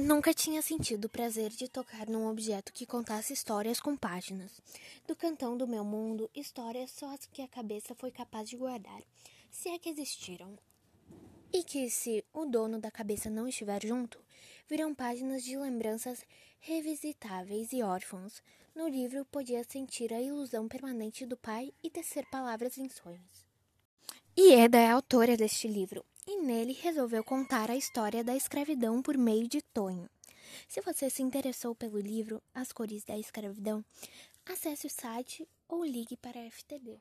Nunca tinha sentido o prazer de tocar num objeto que contasse histórias com páginas. Do cantão do meu mundo, histórias só as que a cabeça foi capaz de guardar, se é que existiram. E que, se o dono da cabeça não estiver junto, virão páginas de lembranças revisitáveis e órfãos. No livro, podia sentir a ilusão permanente do pai e tecer palavras em sonhos. Ieda é a autora deste livro nele resolveu contar a história da escravidão por meio de Tonho. Se você se interessou pelo livro As Cores da Escravidão, acesse o site ou ligue para a FTD.